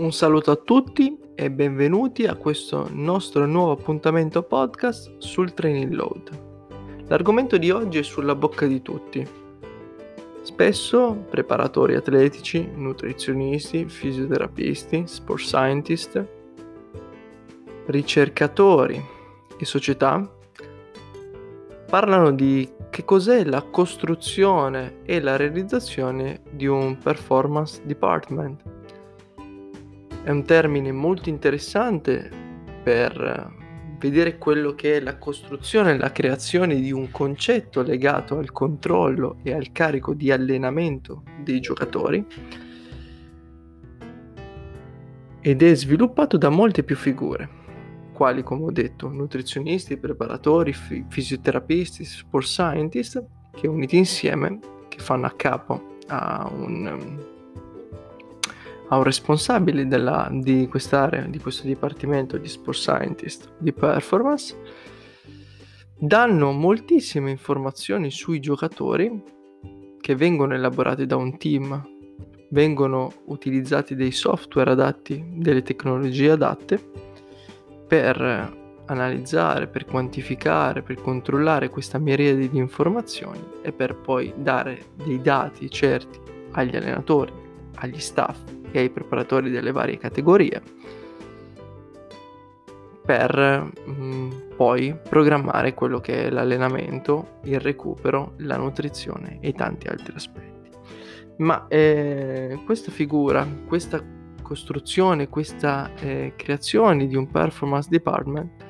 Un saluto a tutti e benvenuti a questo nostro nuovo appuntamento podcast sul Training Load. L'argomento di oggi è sulla bocca di tutti. Spesso preparatori atletici, nutrizionisti, fisioterapisti, sport scientist, ricercatori e società parlano di che cos'è la costruzione e la realizzazione di un performance department è un termine molto interessante per vedere quello che è la costruzione la creazione di un concetto legato al controllo e al carico di allenamento dei giocatori. Ed è sviluppato da molte più figure, quali come ho detto nutrizionisti, preparatori, fi- fisioterapisti, sport scientist, che uniti insieme che fanno a capo a un a un responsabile della, di quest'area, di questo dipartimento di sport scientist di performance, danno moltissime informazioni sui giocatori che vengono elaborati da un team, vengono utilizzati dei software adatti, delle tecnologie adatte per analizzare, per quantificare, per controllare questa miriade di informazioni e per poi dare dei dati certi agli allenatori, agli staff e ai preparatori delle varie categorie per mh, mm, poi programmare quello che è l'allenamento, il recupero, la nutrizione e tanti altri aspetti. Ma eh, questa figura, questa costruzione, questa eh, creazione di un performance department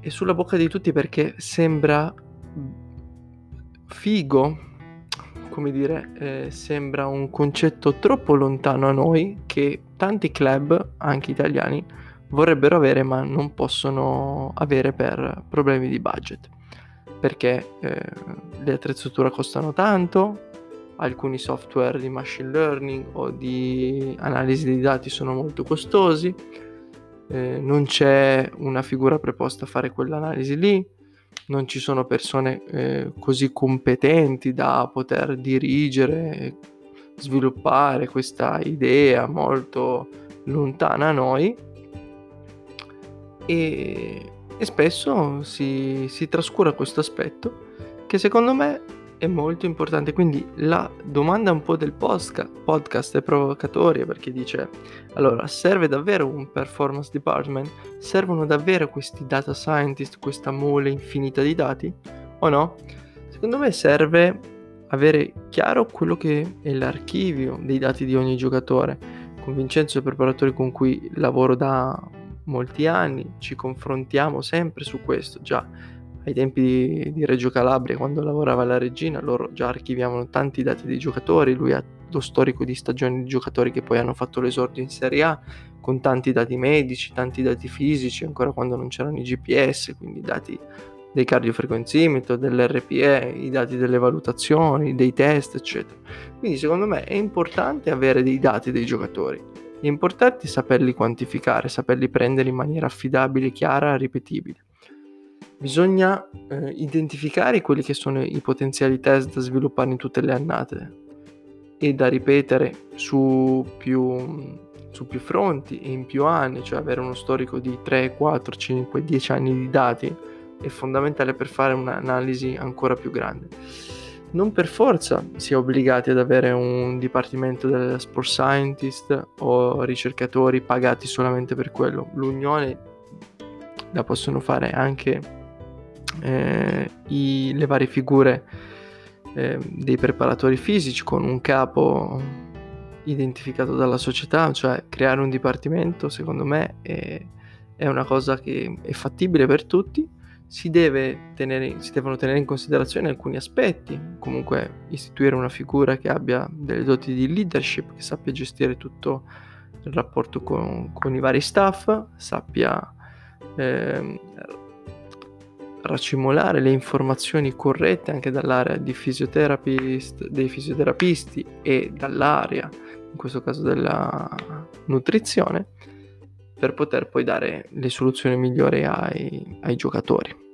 è sulla bocca di tutti perché sembra figo come dire, eh, sembra un concetto troppo lontano a noi che tanti club, anche italiani, vorrebbero avere ma non possono avere per problemi di budget. Perché eh, le attrezzature costano tanto, alcuni software di machine learning o di analisi dei dati sono molto costosi, eh, non c'è una figura preposta a fare quell'analisi lì, non ci sono persone eh, così competenti da poter dirigere sviluppare questa idea molto lontana a noi. E, e spesso si, si trascura questo aspetto che secondo me è molto importante. Quindi la domanda un po' del podcast è provocatoria perché dice: allora, serve davvero un performance department? Servono davvero questi data scientist, questa mole infinita di dati? O no? Secondo me serve avere chiaro quello che è l'archivio dei dati di ogni giocatore. Con Vincenzo, il preparatore con cui lavoro da molti anni, ci confrontiamo sempre su questo. Già, ai tempi di, di, Reggio Calabria, quando lavorava la regina, loro già archiviavano tanti dati dei giocatori, lui ha lo storico di stagioni di giocatori che poi hanno fatto l'esordio in Serie A, con tanti dati medici, tanti dati fisici, ancora quando non c'erano i GPS, quindi dati dei cardiofrequenzimetro, dell'RPE, i dati delle valutazioni, dei test, eccetera. Quindi secondo me è importante avere dei dati dei giocatori. È importante saperli quantificare, saperli prendere in maniera affidabile, chiara, ripetibile bisogna eh, identificare quelli che sono i potenziali test da sviluppare in tutte le annate e da ripetere su più, su più fronti e in più anni, cioè avere uno storico di 3, 4, 5, 10 anni di dati è fondamentale per fare un'analisi ancora più grande. Non per forza si è obbligati ad avere un dipartimento del sport scientist o ricercatori pagati solamente per quello. L'unione la possono fare anche eh, i, le varie figure eh, dei preparatori fisici con un capo identificato dalla società, cioè creare un dipartimento secondo me è, è una cosa che è fattibile per tutti, si, tenere, si devono tenere in considerazione alcuni aspetti, comunque istituire una figura che abbia delle doti di leadership, che sappia gestire tutto il rapporto con, con i vari staff, sappia eh, racimolare le informazioni corrette anche dall'area dei fisioterapisti e dall'area, in questo caso della nutrizione, per poter poi dare le soluzioni migliori ai, ai giocatori.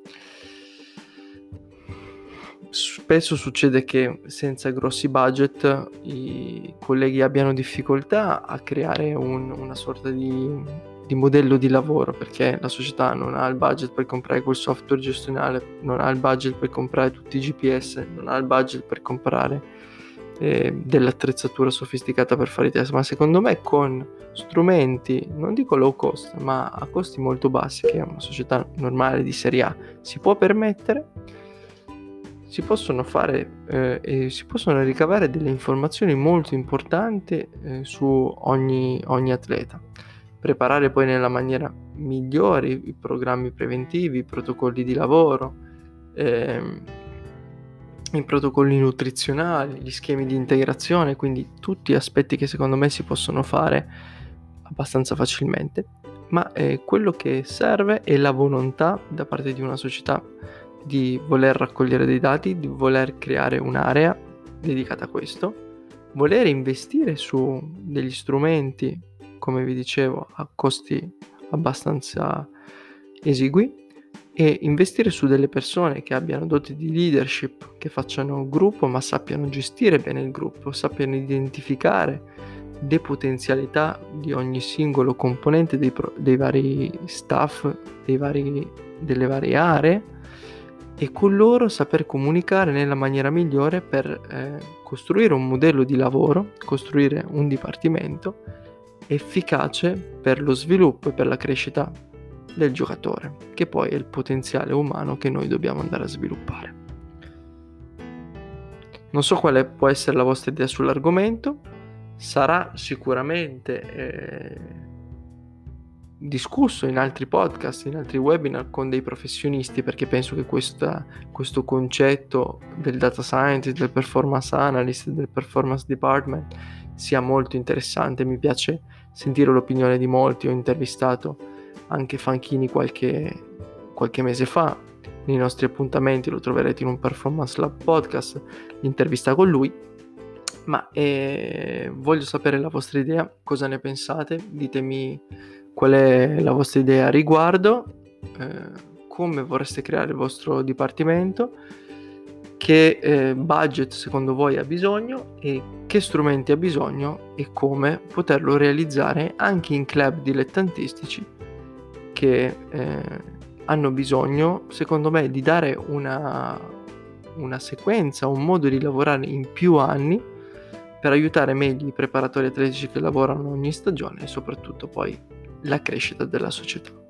spesso succede che senza grossi budget i colleghi abbiano difficoltà a creare un, una sorta di, di, modello di lavoro perché la società non ha il budget per comprare quel software gestionale, non ha il budget per comprare tutti i GPS, non ha il budget per comprare eh, dell'attrezzatura sofisticata per fare i test, ma secondo me con strumenti, non dico low cost, ma a costi molto bassi, che una società normale di serie A si può permettere, si possono fare eh, e si possono ricavare delle informazioni molto importanti eh, su ogni, ogni, atleta. Preparare poi nella maniera migliore i programmi preventivi, i protocolli di lavoro, ehm, i protocolli nutrizionali, gli schemi di integrazione, quindi tutti aspetti che secondo me si possono fare abbastanza facilmente, ma eh, quello che serve è la volontà da parte di una società di voler raccogliere dei dati, di voler creare un'area dedicata a questo, voler investire su degli strumenti, come vi dicevo, a costi abbastanza esigui. E investire su delle persone che abbiano doti di leadership, che facciano gruppo ma sappiano gestire bene il gruppo, sappiano identificare le potenzialità di ogni singolo componente dei, pro- dei vari staff, dei vari, delle varie aree e con loro saper comunicare nella maniera migliore per eh, costruire un modello di lavoro, costruire un dipartimento efficace per lo sviluppo e per la crescita del giocatore, che poi è il potenziale umano che noi dobbiamo andare a sviluppare. Non so quale può essere la vostra idea sull'argomento, sarà sicuramente eh, discusso in altri podcast, in altri webinar con dei professionisti perché penso che questa, questo concetto del data scientist, del performance analyst, del performance department sia molto interessante. Mi piace sentire l'opinione di molti. Ho intervistato anche Fanchini qualche, qualche mese fa. Nei nostri appuntamenti lo troverete in un Performance Lab podcast, l'intervista con lui. Ma eh, voglio sapere la vostra idea, cosa ne pensate? Ditemi qual è la vostra idea a riguardo, eh, come vorreste creare il vostro dipartimento, che eh, budget secondo voi ha bisogno e che strumenti ha bisogno e come poterlo realizzare anche in club dilettantistici che eh, hanno bisogno, secondo me, di dare una, una sequenza, un modo di lavorare in più anni per aiutare meglio i preparatori atletici che lavorano ogni stagione e soprattutto poi la crescita della società.